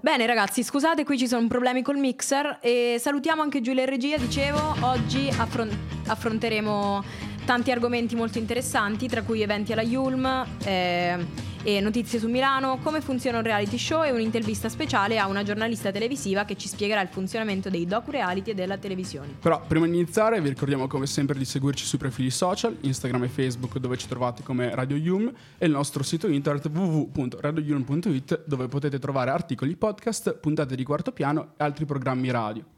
Bene ragazzi, scusate, qui ci sono problemi col mixer e salutiamo anche Giulia in regia, dicevo, oggi affron- affronteremo tanti argomenti molto interessanti, tra cui eventi alla Yulm eh, e notizie su Milano, come funziona un reality show e un'intervista speciale a una giornalista televisiva che ci spiegherà il funzionamento dei docu-reality e della televisione. Però prima di iniziare vi ricordiamo come sempre di seguirci sui profili social, Instagram e Facebook dove ci trovate come Radio Yulm e il nostro sito internet www.radioyulm.it dove potete trovare articoli, podcast, puntate di quarto piano e altri programmi radio.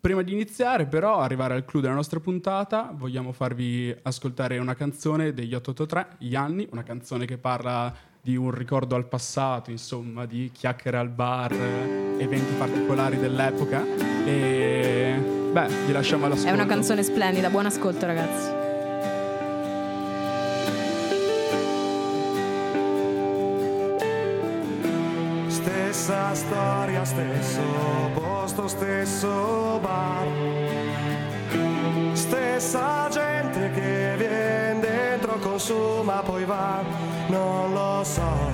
Prima di iniziare, però, arrivare al clou della nostra puntata, vogliamo farvi ascoltare una canzone degli 883, Gli anni, una canzone che parla di un ricordo al passato, insomma, di chiacchiere al bar, eventi particolari dell'epoca. E beh, vi lasciamo all'ascolto. È una canzone splendida, buon ascolto ragazzi. Stessa storia, stesso posto, stesso bar. Stessa gente che viene dentro, consuma, poi va. Non lo so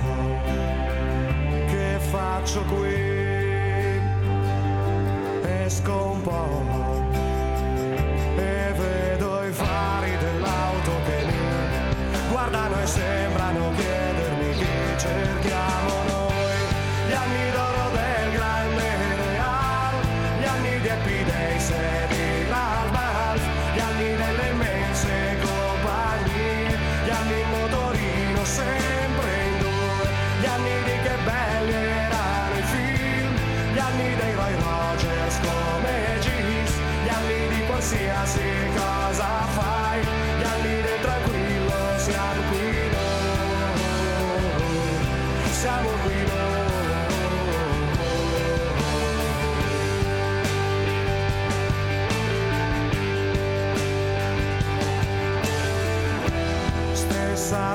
che faccio qui. Esco un po' e vedo i fari dell'auto che mi guardano e sembrano chiedermi chi cerchiamo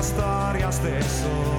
storia, stesso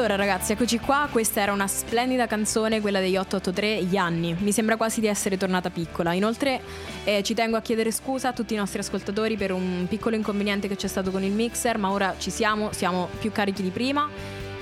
Allora ragazzi, eccoci qua, questa era una splendida canzone, quella degli 883, Gli anni. Mi sembra quasi di essere tornata piccola. Inoltre eh, ci tengo a chiedere scusa a tutti i nostri ascoltatori per un piccolo inconveniente che c'è stato con il mixer, ma ora ci siamo, siamo più carichi di prima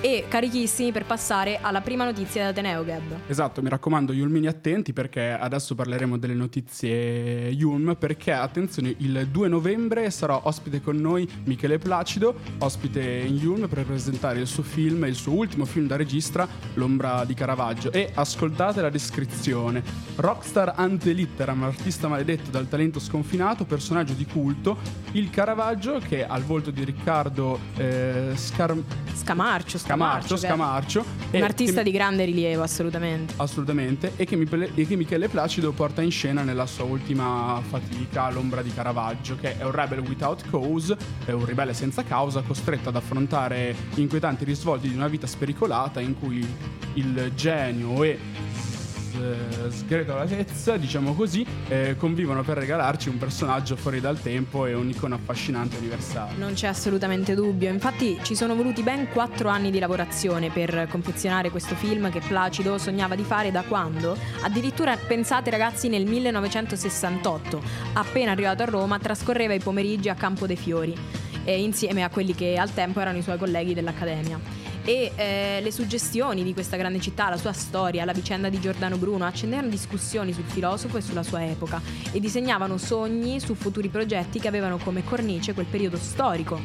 e carichissimi per passare alla prima notizia dell'Ateneo Gab. Esatto, mi raccomando, Yulmini attenti perché adesso parleremo delle notizie Yulm perché attenzione, il 2 novembre sarà ospite con noi Michele Placido, ospite in Yulm per presentare il suo film, il suo ultimo film da regista, L'ombra di Caravaggio e ascoltate la descrizione. Rockstar ante litteram, artista maledetto dal talento sconfinato, personaggio di culto, il Caravaggio che ha il volto di Riccardo eh, Scar- Scamarcio, Scamarcio, Scamarcio Un artista di grande rilievo, assolutamente. Assolutamente, e che, Michele, e che Michele Placido porta in scena nella sua ultima fatica, L'ombra di Caravaggio, che è un rebel without cause, è un ribelle senza causa, costretto ad affrontare inquietanti risvolti di una vita spericolata in cui il genio e s- sgretolatezza, diciamo così, eh, convivono per regalarci un personaggio fuori dal tempo e un'icona affascinante e universale. Non c'è assolutamente dubbio, infatti ci sono voluti ben quattro anni di lavorazione per confezionare questo film che Placido sognava di fare da quando? Addirittura pensate ragazzi nel 1968, appena arrivato a Roma, trascorreva i pomeriggi a Campo dei Fiori, eh, insieme a quelli che al tempo erano i suoi colleghi dell'Accademia. E eh, le suggestioni di questa grande città, la sua storia, la vicenda di Giordano Bruno accendevano discussioni sul filosofo e sulla sua epoca e disegnavano sogni su futuri progetti che avevano come cornice quel periodo storico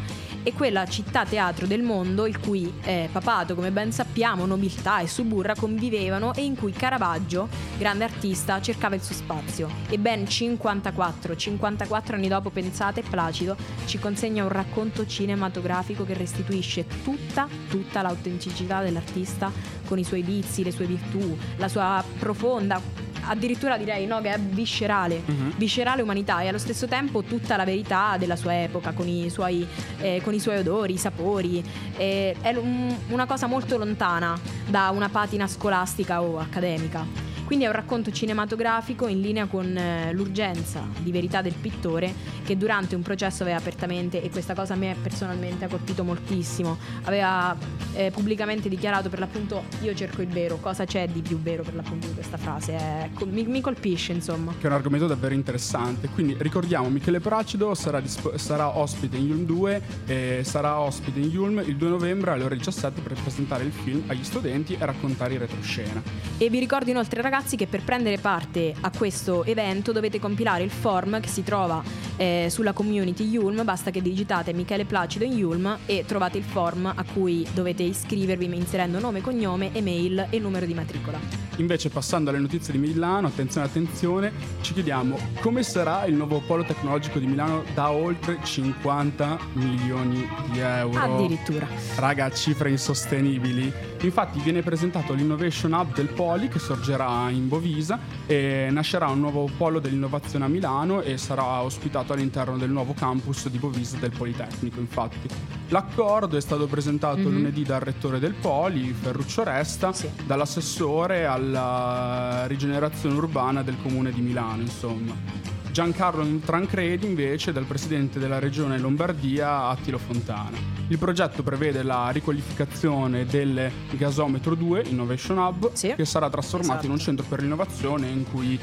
e quella città teatro del mondo il cui eh, papato, come ben sappiamo, nobiltà e suburra convivevano e in cui Caravaggio, grande artista, cercava il suo spazio. E ben 54, 54 anni dopo, pensate, Placido ci consegna un racconto cinematografico che restituisce tutta, tutta l'autenticità dell'artista con i suoi vizi, le sue virtù, la sua profonda addirittura direi no, che è viscerale, Mhm. viscerale umanità e allo stesso tempo tutta la verità della sua epoca con i suoi, eh, con i suoi odori, i sapori. Eh, è un- una cosa molto lontana da una patina scolastica o accademica. Quindi è un racconto cinematografico in linea con eh, l'urgenza di verità del pittore che durante un processo aveva apertamente, e questa cosa a me personalmente ha colpito moltissimo, aveva eh, pubblicamente dichiarato per l'appunto io cerco il vero, cosa c'è di più vero per l'appunto di questa frase, È- mi, mi colpisce insomma. che è un argomento davvero interessante. Quindi ricordiamo, Michele Placido sarà, dispo- sarà ospite in Yulm 2 e sarà ospite in Yulm il 2 novembre alle ore 17 per presentare il film agli studenti e raccontare in retroscena. E vi ricordo inoltre ragazzi che per prendere parte a questo evento dovete compilare il form che si trova eh, sulla community Yulm, basta che digitate Michele Placido in Yulm e trovate il form a cui dovete iscrivervi inserendo nome, cognome, email e numero di matricola. Invece passando alle notizie di Milano, attenzione attenzione, ci chiediamo come sarà il nuovo polo tecnologico di Milano da oltre 50 milioni di euro. Addirittura. Raga, cifre insostenibili. Infatti viene presentato l'Innovation Hub del Poli che sorgerà in Bovisa e nascerà un nuovo polo dell'innovazione a Milano e sarà ospitato all'interno del nuovo campus di Bovisa del Politecnico, infatti. L'accordo è stato presentato Mhm. lunedì dal rettore del Poli, Ferruccio Resta, Sì. dall'assessore alla rigenerazione urbana del comune di Milano, insomma. Giancarlo Trancredi invece dal presidente della regione Lombardia Attilo Fontana. Il progetto prevede la riqualificazione del gasometro 2 Innovation Hub Sì. che sarà trasformato in un Esatto. centro per l'innovazione in cui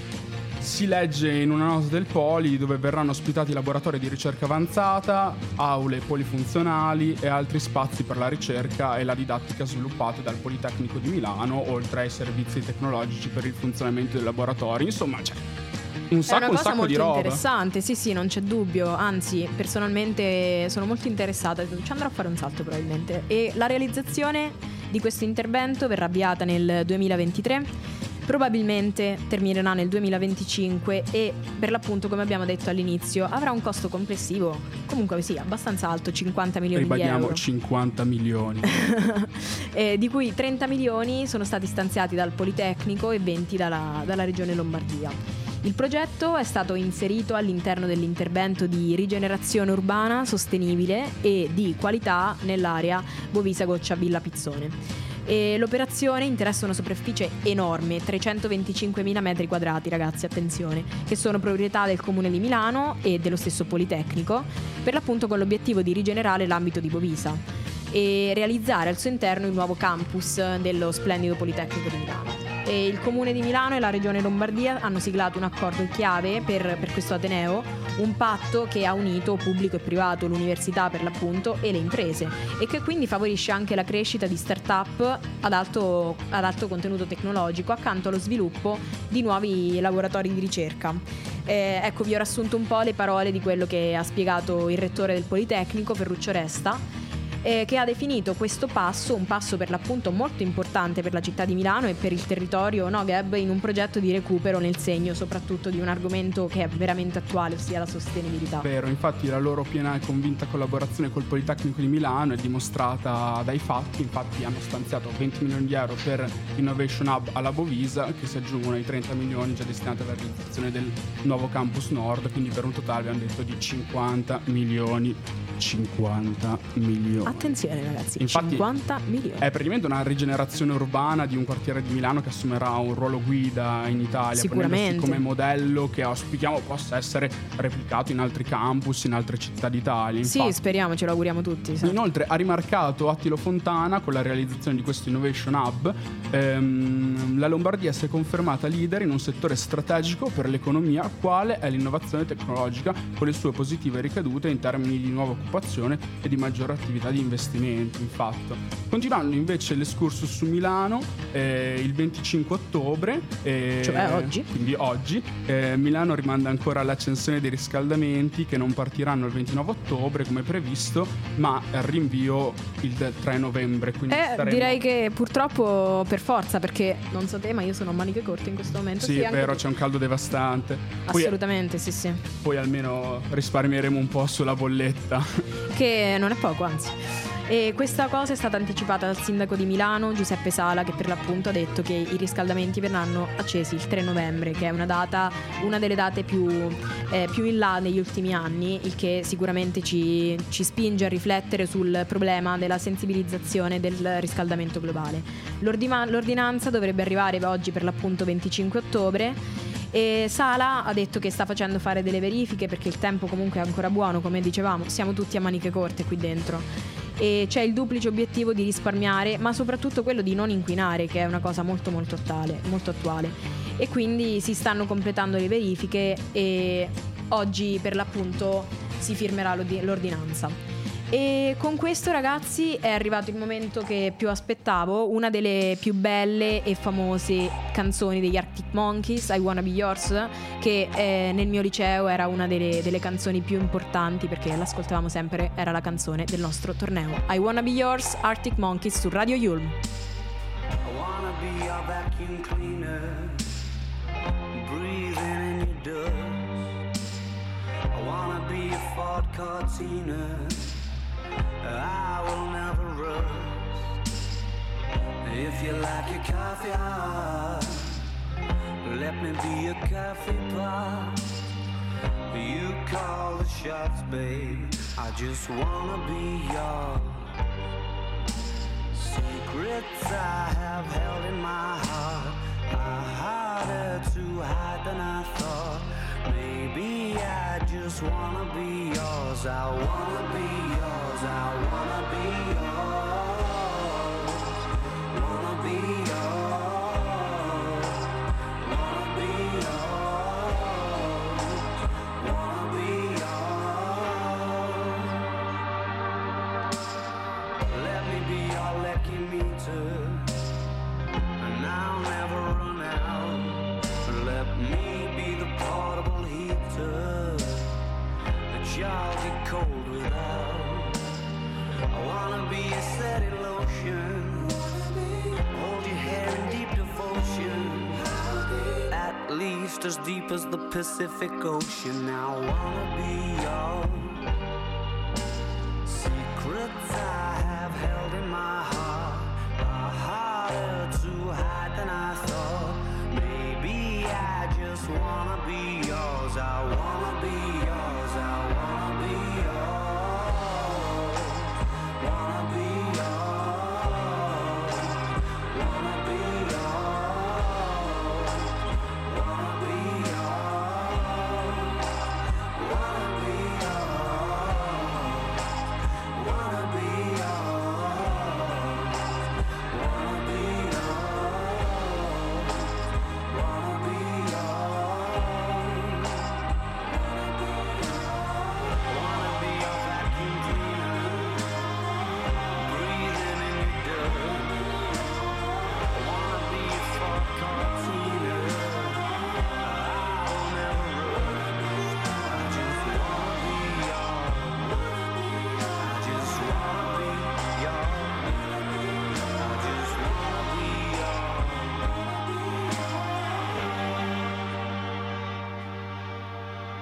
si legge in una nota del Poli dove verranno ospitati laboratori di ricerca avanzata, aule polifunzionali e altri spazi per la ricerca e la didattica sviluppate dal Politecnico di Milano, oltre ai servizi tecnologici per il funzionamento dei laboratori. Insomma, c'è un È sacco, una un cosa sacco molto di roba. interessante, sì sì, non c'è dubbio, anzi personalmente sono molto interessata, ci andrò a fare un salto probabilmente. E la realizzazione di questo intervento verrà avviata nel 2023. Probabilmente terminerà nel 2025 e per l'appunto, come abbiamo detto all'inizio, avrà un costo complessivo comunque sì, abbastanza alto, 50 milioni di Ribadiamo euro. 50 milioni. eh, di cui 30 milioni sono stati stanziati dal Politecnico e 20 dalla, dalla Regione Lombardia. Il progetto è stato inserito all'interno dell'intervento di rigenerazione urbana sostenibile e di qualità nell'area Bovisa Goccia Villa Pizzone. E l'operazione interessa una superficie enorme, 325.000 metri quadrati, ragazzi, attenzione, che sono proprietà del Comune di Milano e dello stesso Politecnico, per l'appunto con l'obiettivo di rigenerare l'ambito di Bovisa e realizzare al suo interno il nuovo campus dello splendido Politecnico di Milano. E il Comune di Milano e la Regione Lombardia hanno siglato un accordo chiave per, per questo Ateneo, un patto che ha unito pubblico e privato, l'università per l'appunto e le imprese e che quindi favorisce anche la crescita di start-up ad alto, ad alto contenuto tecnologico accanto allo sviluppo di nuovi laboratori di ricerca. Eh, ecco, vi ho riassunto un po' le parole di quello che ha spiegato il rettore del Politecnico, Ferruccio Resta eh, che ha definito questo passo un passo per l'appunto molto importante per la città di Milano e per il territorio Nogeb in un progetto di recupero nel segno soprattutto di un argomento che è veramente attuale, ossia la sostenibilità. Vero, infatti la loro piena e convinta collaborazione col Politecnico di Milano è dimostrata dai fatti, infatti hanno stanziato 20 milioni di euro per Innovation Hub alla Bovisa che si aggiungono ai 30 milioni già destinati alla realizzazione del nuovo campus nord, quindi per un totale abbiamo detto di 50 milioni 50 milioni. Attenzione ragazzi, Infatti, 50 milioni. È praticamente una rigenerazione urbana di un quartiere di Milano che assumerà un ruolo guida in Italia, Sicuramente. come modello che auspichiamo possa essere replicato in altri campus, in altre città d'Italia. Sì, Infatti, speriamo, ce lo auguriamo tutti. sì. Inoltre ha rimarcato Attilo Fontana con la realizzazione di questo Innovation Hub, ehm, la Lombardia si è confermata leader in un settore strategico per l'economia quale è l'innovazione tecnologica con le sue positive ricadute in termini di nuova occupazione e di maggiore attività di investimento. Infatti. Continuando invece l'escursus su Milano, eh, il 25 ottobre, eh, Cioè oggi. quindi oggi, eh, Milano rimanda ancora l'accensione dei riscaldamenti che non partiranno il 29 ottobre come previsto, ma rinvio il 3 novembre. Eh, staremo- direi che purtroppo per forza, perché non so te, ma io sono a maniche corte in questo momento. Sì, è anche vero, tu. c'è un caldo devastante. Poi, Assolutamente, sì, sì. poi almeno risparmieremo un po' sulla bolletta. Che non è poco, anzi. E questa cosa è stata anticipata dal sindaco di Milano, Giuseppe Sala, che per l'appunto ha detto che i riscaldamenti verranno accesi il 3 novembre, che è una data, una delle date più, eh, più in là negli ultimi anni, il che sicuramente ci, ci spinge a riflettere sul problema della sensibilizzazione del riscaldamento globale. L'ordinanza dovrebbe arrivare oggi per l'appunto 25 ottobre. E Sala ha detto che sta facendo fare delle verifiche perché il tempo comunque è ancora buono, come dicevamo, siamo tutti a maniche corte qui dentro. E c'è il duplice obiettivo di risparmiare, ma soprattutto quello di non inquinare, che è una cosa molto molto attuale. Molto attuale. E quindi si stanno completando le verifiche e oggi per l'appunto si firmerà l'ordinanza. E con questo ragazzi è arrivato il momento che più aspettavo, una delle più belle e famose canzoni degli Arctic Monkeys, I Wanna Be Yours, che eh, nel mio liceo era una delle, delle canzoni più importanti perché l'ascoltavamo sempre, era la canzone del nostro torneo. I Wanna Be Yours, Arctic Monkeys su Radio Yulm. I wanna be your vacuum cleaner, breathing in your dust. I wanna be a Ford Cortina, If you like your coffee hot, let me be a coffee pot. You call the shots, babe. I just wanna be yours. Secrets I have held in my heart are harder to hide than I thought. Maybe I just wanna be yours. I wanna be yours. I wanna least as deep as the Pacific Ocean. I wanna be yours.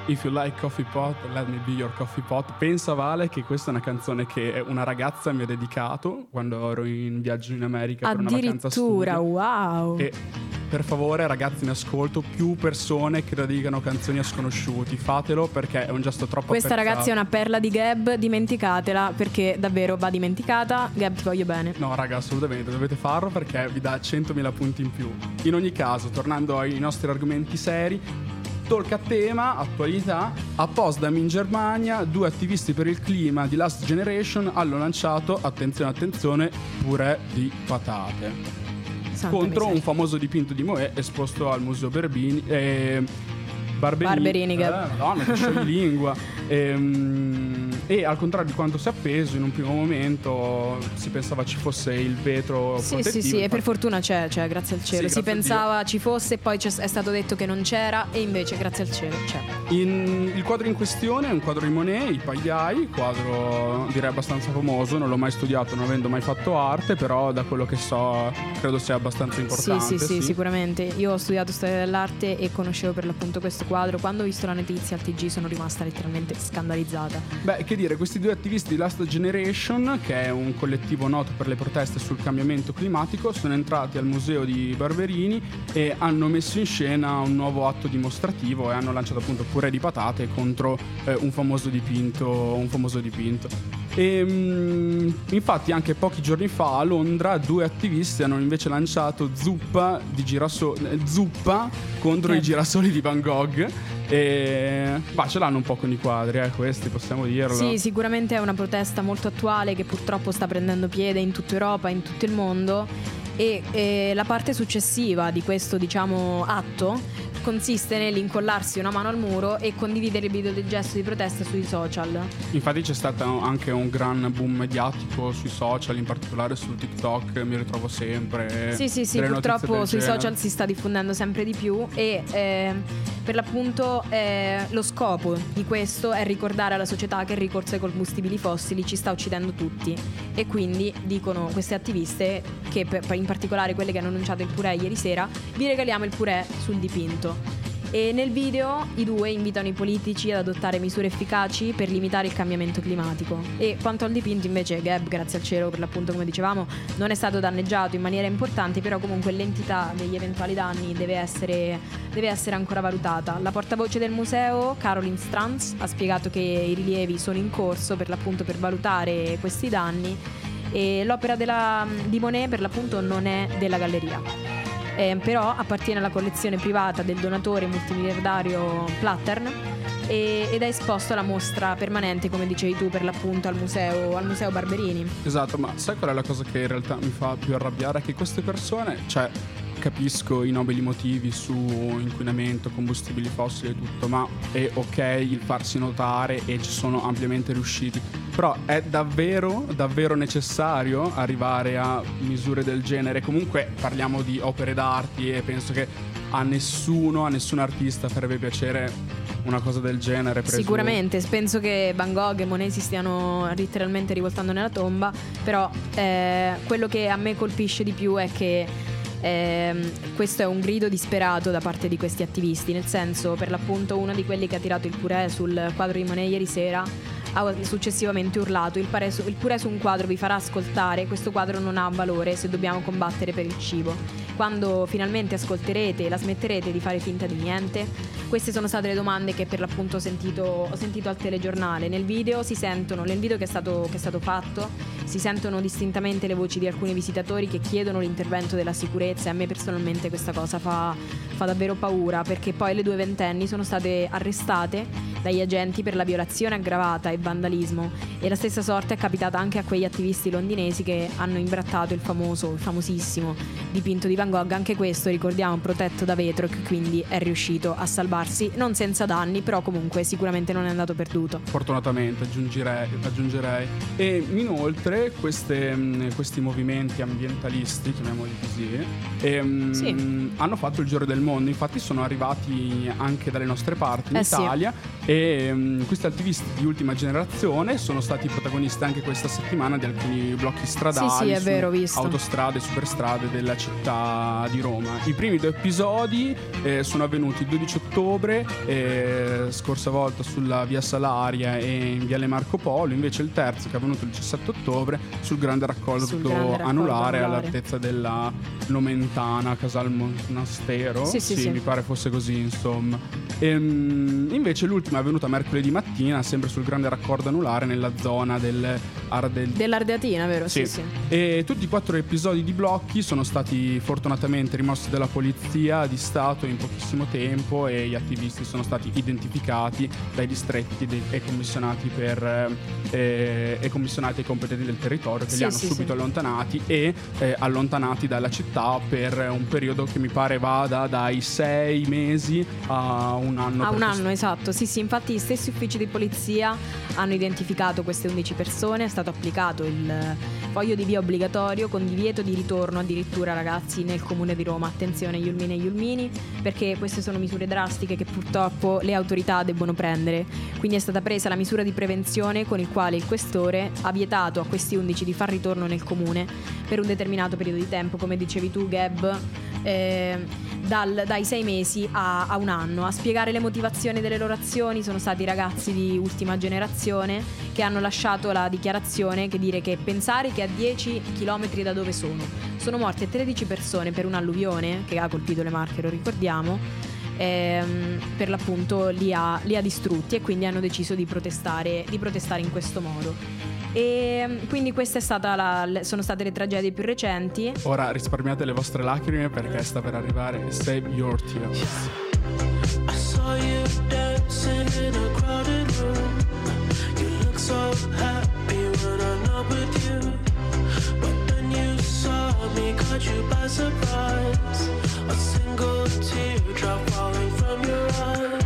If you like coffee pot, let me be your coffee pot. Pensa Vale che questa è una canzone che una ragazza mi ha dedicato quando ero in viaggio in America per una vacanza Addirittura, wow. E per favore, ragazzi in ascolto, più persone che dedicano canzoni a sconosciuti, fatelo perché è un gesto troppo Questa apprezzato. ragazzi è una perla di Gab, dimenticatela perché davvero va dimenticata. Gab ti voglio bene. No, raga, assolutamente, dovete farlo perché vi dà 100.000 punti in più. In ogni caso, tornando ai nostri argomenti seri, tocca a tema, attualità. A Potsdam in Germania, due attivisti per il clima di Last Generation hanno lanciato, attenzione, attenzione, purè di patate. Santa contro un miseria. famoso dipinto di Moe esposto al Museo Berbini. Eh, Barberini, Barberini, eh. Madonna, che scioglilingua. Ehm, e al contrario di quanto si è appeso, in un primo momento si pensava ci fosse il vetro Sì, sì, sì, e per fortuna c'è, c'è, grazie al cielo. Sì, si pensava ci fosse, poi è stato detto che non c'era, e invece, grazie al cielo, c'è. In- il quadro in questione è un quadro di Monet, I Pagliai, quadro direi abbastanza famoso, non l'ho mai studiato, non avendo mai fatto arte, però da quello che so credo sia abbastanza Sì, importante. sì, sì, sicuramente. Io ho studiato storia dell'arte e conoscevo per l'appunto questo quadro. Quando ho visto la notizia al TG sono rimasta letteralmente scandalizzata. Beh, che dire, questi due attivisti di Last Generation, che è un collettivo noto per le proteste sul cambiamento climatico, sono entrati al museo di Barberini e hanno messo in scena un nuovo atto dimostrativo e hanno lanciato appunto purè di patate contro eh, un famoso dipinto. Un famoso dipinto. E, mm, infatti anche pochi giorni fa a Londra due attivisti hanno invece lanciato zuppa di girasoli eh, zuppa contro Che- i girasoli di Van Gogh e bah, ce l'hanno un po' con i quadri eh, questi possiamo dirlo Sì, sicuramente è una protesta molto attuale che purtroppo sta prendendo piede in tutta Europa, in tutto il mondo. E, e la parte successiva di questo, diciamo, atto consiste nell'incollarsi una mano al muro e condividere il video del gesto di protesta sui social. infatti c'è stato anche un gran boom mediatico sui social in particolare su TikTok mi ritrovo sempre Sì, sì, sì, purtroppo sui genere. social si sta diffondendo sempre di più e eh, per l'appunto eh, lo scopo di questo è ricordare alla società che il ricorso ai combustibili fossili ci sta uccidendo tutti e quindi dicono queste attiviste che per- in particolare quelle che hanno annunciato il purè ieri sera vi regaliamo il purè sul dipinto. E nel video i due invitano i politici ad adottare misure efficaci per limitare il cambiamento climatico. E quanto al dipinto invece Gab, grazie al cielo per l'appunto come dicevamo, non è stato danneggiato in maniera importante, però comunque l'entità degli eventuali danni deve essere, deve essere ancora valutata. La portavoce del museo, Caroline Stranz, ha spiegato che i rilievi sono in corso per l'appunto per valutare questi danni e l'opera della- di Monet per l'appunto non è della galleria. Eh, però appartiene alla collezione privata del donatore multimiliardario Plattern e- ed è esposto alla mostra permanente, come dicevi tu, per l'appunto al museo, al museo Barberini. Esatto, ma sai qual è la cosa che in realtà mi fa più arrabbiare? Che queste persone, cioè, capisco i nobili motivi su inquinamento, combustibili fossili e tutto, ma è ok il farsi notare e ci sono ampiamente riusciti. Però è davvero, davvero necessario arrivare a misure del genere? Comunque parliamo di opere d'arte e penso che a nessuno, a nessun artista farebbe piacere una cosa del genere. preso- Sicuramente, penso che Van Gogh e Monet si stiano letteralmente rivoltando nella tomba, però eh, quello che a me colpisce di più è che ehm, questo è un grido disperato da parte di questi attivisti, nel senso per l'appunto uno di quelli che ha tirato il purè sul quadro di Monet ieri sera ha successivamente urlato il, pare su- il purè su un quadro vi farà ascoltare, questo quadro non ha valore se dobbiamo combattere per il cibo. Quando finalmente ascolterete e la smetterete di fare finta di niente? Queste sono state le domande che per l'appunto ho sentito, ho sentito al telegiornale. Nel video si sentono, nel video che è, stato, che è stato fatto, si sentono distintamente le voci di alcuni visitatori che chiedono l'intervento della sicurezza e a me personalmente questa cosa fa, fa davvero paura perché poi le due ventenni sono state arrestate dagli agenti per la violazione aggravata e vandalismo e la stessa sorte è capitata anche a quegli attivisti londinesi che hanno imbrattato il famoso, il famosissimo dipinto di Van Gogh, anche questo ricordiamo protetto da vetro e che quindi è riuscito a salvarsi non senza danni, però comunque sicuramente non è andato perduto. Fortunatamente aggiungerei, aggiungerei. E inoltre queste, mh, questi movimenti ambientalisti, chiamiamoli così, ehm, Sì. hanno fatto il giro del mondo, infatti sono arrivati anche dalle nostre parti in Eh sì. Italia e mh, questi attivisti di ultima generazione sono stati protagonisti anche questa settimana di alcuni blocchi stradali Sì, sì, vero, autostrade e superstrade della città di Roma. I primi due episodi eh, sono avvenuti il 12 ottobre eh, scorsa volta sulla via Salaria e in viale Marco Polo, invece il terzo che è avvenuto il 17 ottobre sul grande raccolto, Sul grande raccolto anulare anulare. all'altezza della Nomentana, Casal Monastero, Sì, sì, sì. mi pare fosse così insomma. Ehm, invece l'ultima è avvenuta mercoledì mattina, sempre sul grande raccordo anulare nella zona del Ardel- Dell'Ardeatina, vero? Sì, sì. sì. E tutti i quattro episodi di blocchi sono stati fortunatamente rimossi dalla polizia di Stato in pochissimo tempo e gli attivisti sono stati identificati dai distretti de- e commissionati per eh, e commissionati ai competenti del territorio che Sì, li hanno subito allontanati e eh, allontanati dalla città per un periodo che mi pare vada dai sei mesi a un anno. A un questo- anno, esatto. Sì, sì, infatti gli stessi uffici di polizia hanno identificato queste 11 persone, è stato applicato il foglio di via obbligatorio con divieto di ritorno addirittura ragazzi nel comune di Roma. Attenzione Iulmine e Iulmini, perché queste sono misure drastiche che purtroppo le autorità debbono prendere. Quindi è stata presa la misura di prevenzione con il quale il questore ha vietato a questi 11 di far ritorno nel comune per un determinato periodo di tempo, come dicevi tu Gab. Eh, dal- dai sei mesi a, a un anno. A spiegare le motivazioni delle loro azioni sono stati ragazzi di ultima generazione che hanno lasciato la dichiarazione che dire che pensare che a 10 km da dove sono sono morte 13 persone per un'alluvione che ha colpito le Marche, lo ricordiamo. ehm, per l'appunto li ha, li ha distrutti e quindi hanno deciso di protestare, di protestare in questo modo. E quindi queste è stata la- le- sono state le tragedie più recenti. Ora risparmiate le vostre lacrime perché sta per arrivare Save Your Tears. I saw you dancing in a crowded room. You look so happy when I'm not with you. But then you saw me, caught you by surprise. A single teardrop falling from your eye.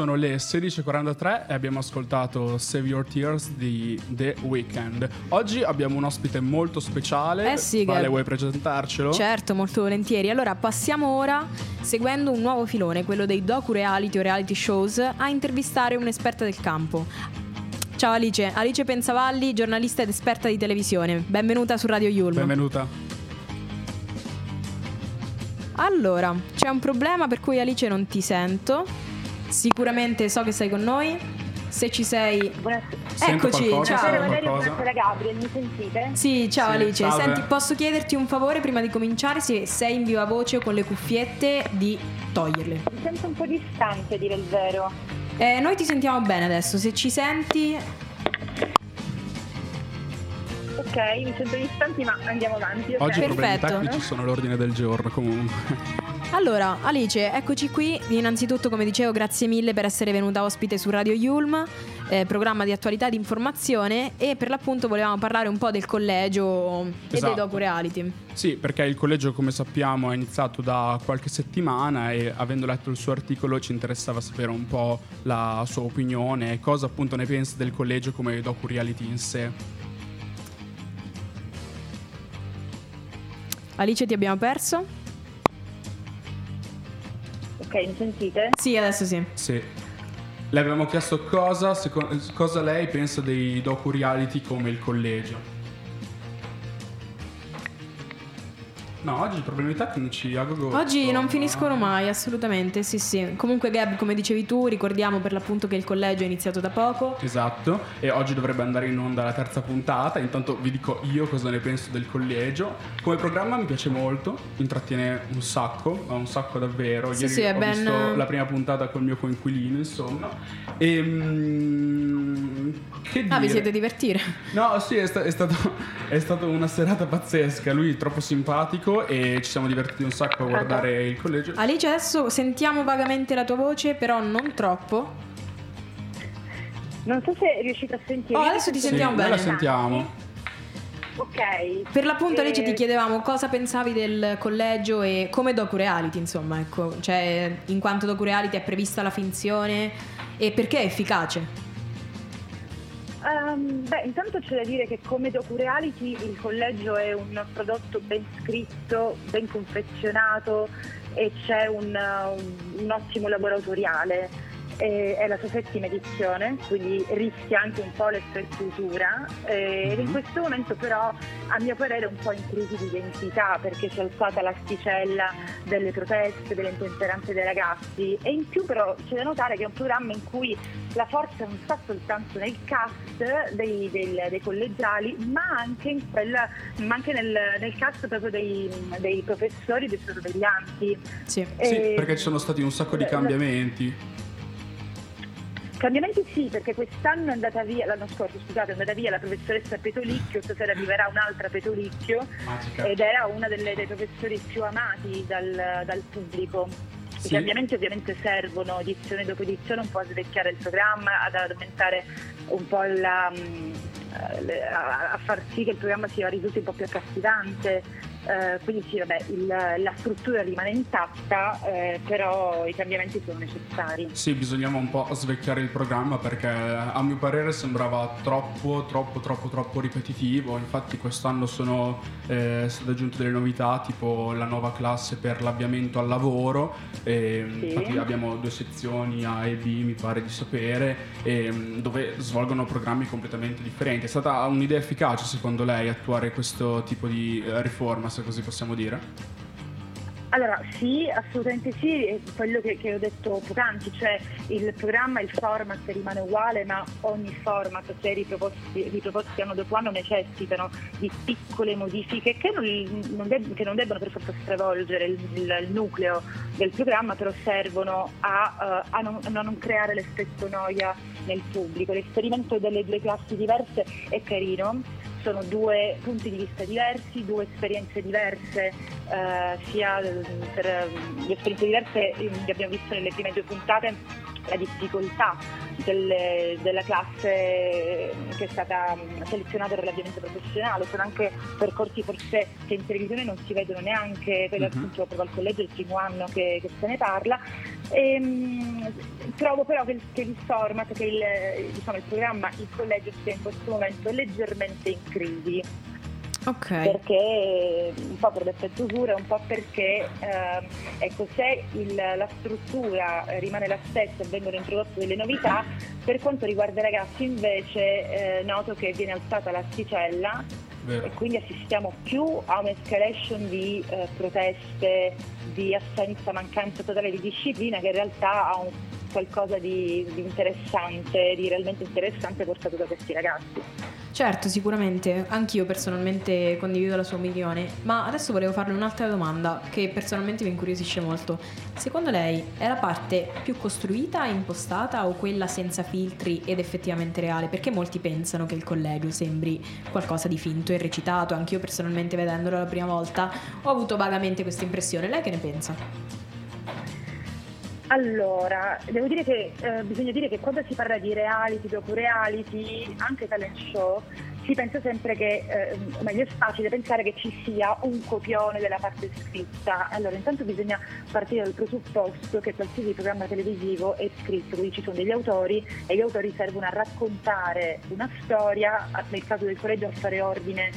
Sono le 16.43 e abbiamo ascoltato Save Your Tears di The Weeknd. Oggi abbiamo un ospite molto speciale. Eh sì, Vale, vuoi presentarcelo? Certo, molto volentieri. Allora, passiamo ora, seguendo un nuovo filone, quello dei docu-reality o reality shows, a intervistare un'esperta del campo. Ciao Alice, Alice Pensavalli, giornalista ed esperta di televisione. Benvenuta su Radio Yulm. Benvenuta. Allora, c'è un problema per cui Alice non ti sento. Sicuramente so che sei con noi. Se ci sei... Buonasera. Eccoci, qualcosa? ciao. Qualcosa? buonasera Gabriel, mi sentite? Sì, ciao Sì, Alice. salve. Senti, posso chiederti un favore prima di cominciare? Se sei in viva voce o con le cuffiette, di toglierle. Mi sento un po' distante, a dire il vero. Eh, noi ti sentiamo bene adesso. Se ci senti, Ok, mi sento distanti, ma andiamo avanti. ok? Oggi i problemi Perfetto. tecnici sono l'ordine del giorno comunque. Allora, Alice, eccoci qui. Innanzitutto, come dicevo, grazie mille per essere venuta ospite su Radio Yulm, eh, programma di attualità e di informazione. E per l'appunto volevamo parlare un po' del collegio e Esatto. dei docu-reality. Sì, perché il collegio, come sappiamo, è iniziato da qualche settimana e avendo letto il suo articolo ci interessava sapere un po' la sua opinione e cosa appunto ne pensa del collegio come docu-reality in sé. Alice, ti abbiamo perso? Ok, mi sentite? Sì, adesso sì. Sì. Le avevamo chiesto cosa, seco- cosa lei pensa dei docu-reality come il collegio. No, oggi problemi tecnici a gogo. Oggi No, non no. finiscono mai, assolutamente, sì sì. Comunque Gab, come dicevi tu, ricordiamo per l'appunto che il collegio è iniziato da poco. Esatto, e oggi dovrebbe andare in onda la terza puntata. Intanto vi dico io cosa ne penso del collegio. Come programma mi piace molto, intrattiene un sacco, ma un sacco davvero. Sì, Ieri sì, è ho ben- visto la prima puntata col mio coinquilino, insomma. E mm, che dire? Ah, vi siete divertire. No, sì, è, sta- è stato, è stata una serata pazzesca. Lui è troppo simpatico e ci siamo divertiti un sacco a guardare il collegio. Alice, adesso sentiamo vagamente la tua voce, però non troppo. Non so se riuscite a sentire. Oh, adesso ti Sì, sentiamo noi bene. la sentiamo. Ok. Per l'appunto, Alice, Eh, ti chiedevamo cosa pensavi del collegio e come docu-reality, insomma, ecco. Cioè, in quanto docu-reality è prevista la finzione e perché è efficace. Ehm, beh, intanto c'è da dire che come docu-reality il collegio è un prodotto ben scritto, ben confezionato e c'è un, uh, un ottimo laboratoriale. E- È la sua settima edizione, quindi rischia anche un po' l'effettuatura eh, ed in Mhm. questo momento però a mio parere è un po' in crisi di identità perché si è alzata l'asticella delle proteste, delle intemperanze dei ragazzi e in più però c'è da notare che è un programma in cui la forza non sta soltanto nel cast dei, del- dei collegiali ma anche, in quella- ma anche nel, nel cast proprio dei, dei professori e dei sorveglianti. Sì. Sì, Eh, perché ci sono stati un sacco di la- cambiamenti. Cambiamenti sì, perché quest'anno è andata via, l'anno scorso scusate, è andata via la professoressa Petolicchio, stasera arriverà un'altra Petolicchio Magica. ed era una delle, dei professori più amati dal, dal pubblico. I Sì. cambiamenti ovviamente servono edizione dopo edizione un po' a svecchiare il programma, ad aumentare un po' la, mh, eh, a far sì che il programma sia risulti un po' più accattivante. Eh, quindi sì, vabbè, il- la struttura rimane intatta, eh, però i cambiamenti sono necessari. Sì, bisognava un po' svecchiare il programma perché a mio parere sembrava troppo, troppo, troppo, troppo ripetitivo. Infatti quest'anno sono eh, state aggiunte delle novità tipo la nuova classe per l'avviamento al lavoro. E, Sì. Infatti abbiamo due sezioni A e B, mi pare di sapere, e, dove svolgono programmi completamente differenti. È stata un'idea efficace secondo lei attuare questo tipo di eh, riforma, se così possiamo dire? Allora sì, assolutamente sì, è quello che, che ho detto poc'anzi, cioè il programma, il format rimane uguale, ma ogni format, se riproposti, riproposti anno dopo anno, necessitano di piccole modifiche che non, non deb- che non debbono per forza stravolgere il, il- il nucleo del programma, però servono a, eh, a non, a non creare l'effetto noia nel pubblico. L'esperimento delle due classi diverse è carino, sono due punti di vista diversi, due esperienze diverse, eh, sia eh, per eh, le esperienze diverse eh, che abbiamo visto nelle prime due puntate, la difficoltà delle- della classe che è stata mh, selezionata per l'avviamento professionale, sono anche percorsi forse che in televisione non si vedono neanche, per Mhm. appunto proprio al collegio è il primo anno che, che se ne parla. Ehm, trovo però che il, che il format, che il, diciamo, il programma, il collegio sia in questo momento leggermente in crisi Ok. perché un po' per l'effetto usura, un po' perché ehm, ecco, se il- la struttura eh, rimane la stessa e vengono introdotte delle novità, per quanto riguarda i ragazzi invece eh, noto che viene alzata l'asticella Vero. e quindi assistiamo più a un'escalation di eh, proteste, di assenza, mancanza totale di disciplina che in realtà ha un qualcosa di, di interessante, di realmente interessante portato da questi ragazzi. Certo, sicuramente, anch'io personalmente condivido la sua opinione, ma adesso volevo farle un'altra domanda che personalmente mi incuriosisce molto. Secondo lei è la parte più costruita, impostata o quella senza filtri ed effettivamente reale? Perché molti pensano che il collegio sembri qualcosa di finto e recitato, anch'io personalmente vedendolo la prima volta ho avuto vagamente questa impressione. Lei che ne pensa? Allora, devo dire che eh, bisogna dire che quando si parla di reality, dopo reality, anche talent show, si pensa sempre che, eh, o meglio è facile pensare che ci sia un copione della parte scritta. Allora, intanto bisogna partire dal presupposto che qualsiasi programma televisivo è scritto, quindi ci sono degli autori e gli autori servono a raccontare una storia, nel caso del collegio a fare ordine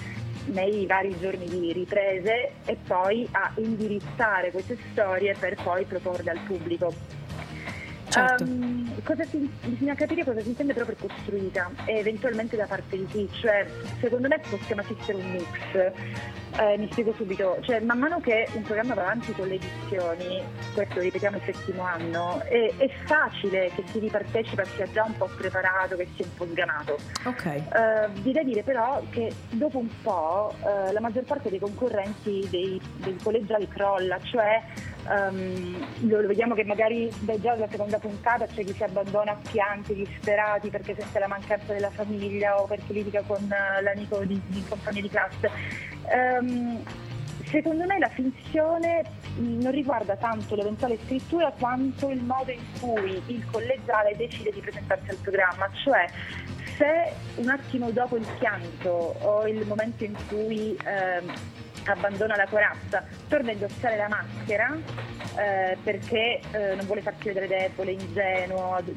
nei vari giorni di riprese e poi a indirizzare queste storie per poi proporle al pubblico. Certo. Cosa si- bisogna capire cosa si intende proprio costruita e eventualmente da parte di chi, cioè secondo me possiamo assistere un mix. Eh, mi spiego subito, cioè man mano che un programma va avanti con le edizioni, questo ripetiamo il settimo anno, è, è facile che chi vi partecipa sia già un po' preparato, che sia un po' sganato. Ok. Eh, vi da dire però che dopo un po' eh, la maggior parte dei concorrenti dei, dei collegiali crolla, cioè ehm, lo, lo vediamo che magari beh, già dalla seconda puntata c'è chi si abbandona a pianti disperati perché sente la mancanza della famiglia o perché litiga con eh, l'amico di, di compagno di classe. Ehm, Secondo me la finzione non riguarda tanto l'eventuale scrittura quanto il modo in cui il collegiale decide di presentarsi al programma, cioè se un attimo dopo il pianto o il momento in cui ehm, abbandona la corazza torna a indossare la maschera eh, perché eh, non vuole farsi vedere debole, ingenuo, ad-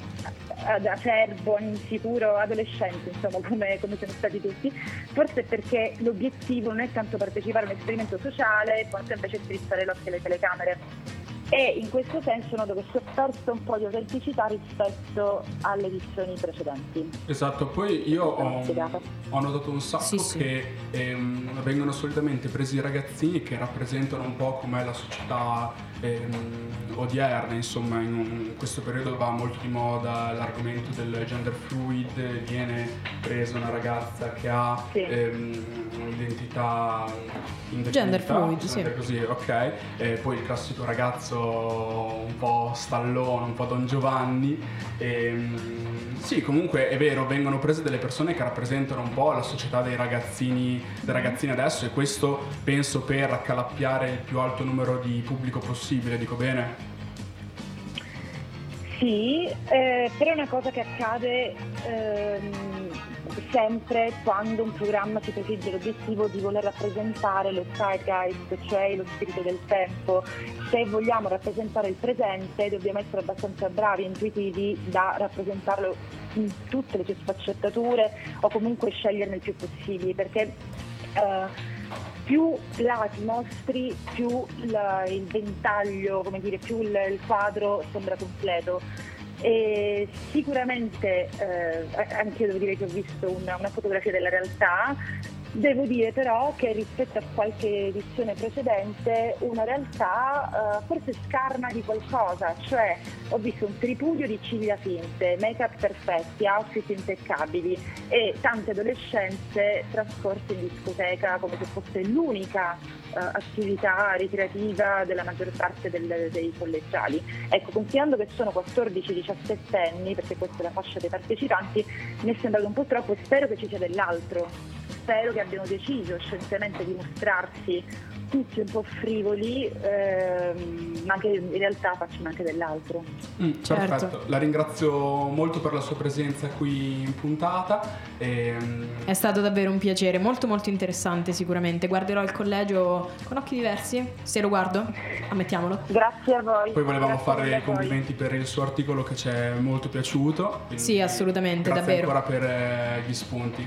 ad- acerbo, insicuro, adolescente, insomma, come, come siamo stati tutti, forse perché l'obiettivo non è tanto partecipare a un esperimento sociale, quanto invece strizzare l'occhio alle telecamere. E in questo senso noto che si è perso un po' di autenticità rispetto alle edizioni precedenti. Esatto, poi io ho, ho notato un sacco Sì, sì. che ehm, vengono solitamente presi i ragazzini che rappresentano un po' com'è la società ehm, odierna, insomma in, un- in questo periodo va molto di moda l'argomento del gender fluid, viene presa una ragazza che ha Sì. ehm, un'identità Gender fluid, sì. così, ok, e poi il classico ragazzo un po' stallone, un po' Don Giovanni. Ehm, sì, comunque è vero, vengono prese delle persone che rappresentano un po' la società dei ragazzini, dei ragazzini adesso e questo penso per accalappiare il più alto numero di pubblico possibile, dico bene? Sì, eh, però è una cosa che accade ehm, sempre quando un programma si prefigge l'obiettivo di voler rappresentare lo zeitgeist, cioè lo spirito del tempo. Se vogliamo rappresentare il presente dobbiamo essere abbastanza bravi e intuitivi da rappresentarlo in tutte le sue sfaccettature o comunque sceglierne il più possibile perché eh, più lati mostri, più la- il ventaglio, come dire, più il, il quadro sembra completo. E sicuramente eh, anche io devo dire che ho visto una, una fotografia della realtà, devo dire però che rispetto a qualche edizione precedente una realtà eh, forse scarna di qualcosa, cioè ho visto un tripudio di ciglia finte, make-up perfetti, outfit impeccabili e tante adolescenze trascorse in discoteca come se fosse l'unica attività ricreativa della maggior parte del- dei collegiali. Ecco, considerando che sono 14-17 anni, perché questa è la fascia dei partecipanti, mi è sembrato un po' troppo e spero che ci sia dell'altro. Spero che abbiano deciso scientemente di mostrarsi tutti un po' frivoli, ehm, ma che in realtà facciano anche dell'altro. Mm, Certo. Perfetto, la ringrazio molto per la sua presenza qui in puntata. E, mm, È stato davvero un piacere, molto molto interessante sicuramente. Guarderò il collegio con occhi diversi, se lo guardo, ammettiamolo. Grazie a voi. poi volevamo Grazie fare i voi. complimenti per il suo articolo che ci è molto piaciuto. Sì, assolutamente, grazie davvero. ancora per eh, gli spunti.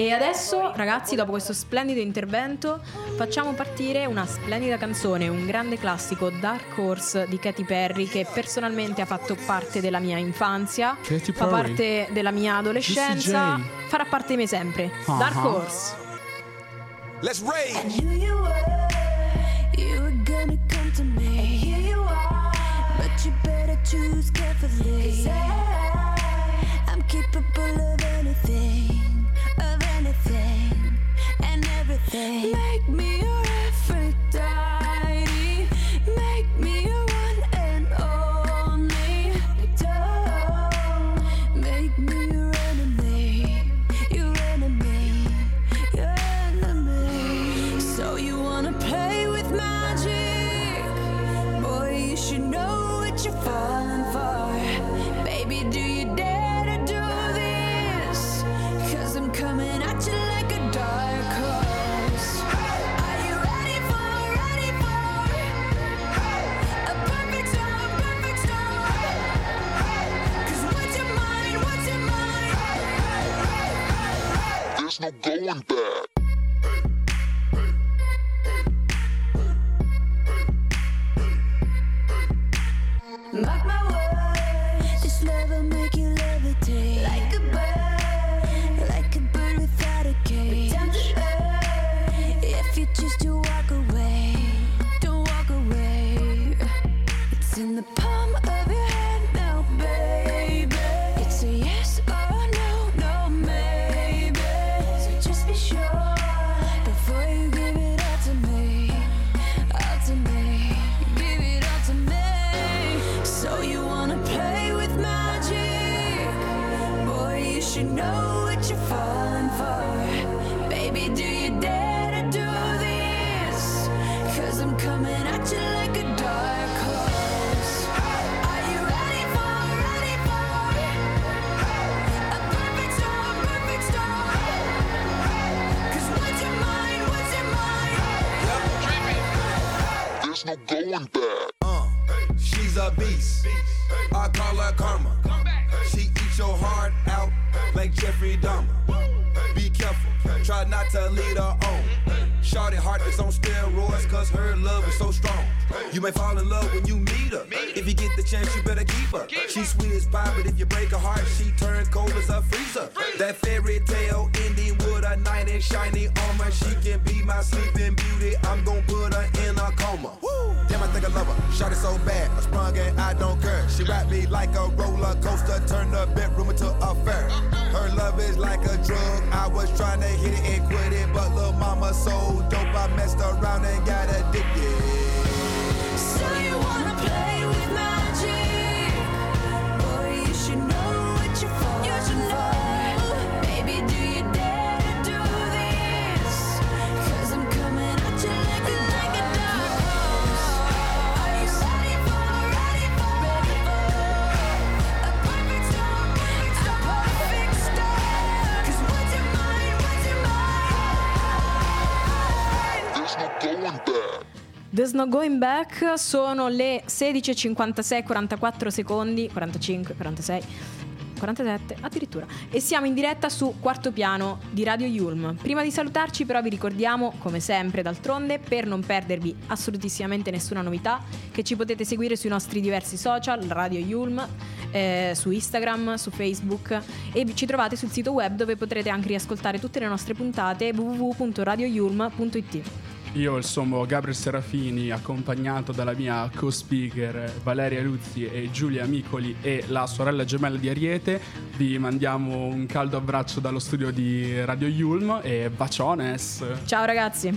E adesso, ragazzi, dopo questo splendido intervento, facciamo partire una splendida canzone, un grande classico, Dark Horse di Katy Perry, che personalmente ha fatto parte della mia infanzia, Katy fa Perry. parte della mia adolescenza, Jessie J. farà parte di me sempre. Ah. Dark Horse. Let's rage. knew you were, you were gonna come to me. And here you are, but you better choose carefully. 'Cause I, I'm capable There's no There's no going back. Uh, she's a beast. I call her karma. She eats your heart out like Jeffrey Dahmer. Be careful, try not to lead her on. Shorty heart is on steroids cause her love is so strong. You may fall in love when you meet her. If you get the chance, you better keep her. She's sweet as pie, but if you break her heart, she turn cold as a freezer. That fairy tale ending with a knight in shiny armor. She can be my sleeping beauty. I'm gonna put her in a coma. Damn, I think I love her. Shot it so bad, I sprung and I don't care. She wrapped me like a roller coaster, turned the bedroom into a fair. Her love is like a drug. I was trying to hit it and quit it, but little mama so dope, I messed around and got addicted. There's no going back, sono le 16.56, 44 secondi, 45, 46, 47 addirittura. E siamo in diretta su Quarto Piano di Radio Yulm. Prima di salutarci però vi ricordiamo, come sempre d'altronde, per non perdervi assolutissimamente nessuna novità, che ci potete seguire sui nostri diversi social, Radio Yulm, eh, su Instagram, su Facebook e ci trovate sul sito web dove potrete anche riascoltare tutte le nostre puntate www.radioyulm.it. Io il sommo Gabriel Serafini, accompagnato dalla mia co-speaker Valeria Luzzi e Giulia Micoli e la sorella gemella di Ariete, vi mandiamo un caldo abbraccio dallo studio di Radio Yulm e baciones! Ciao ragazzi!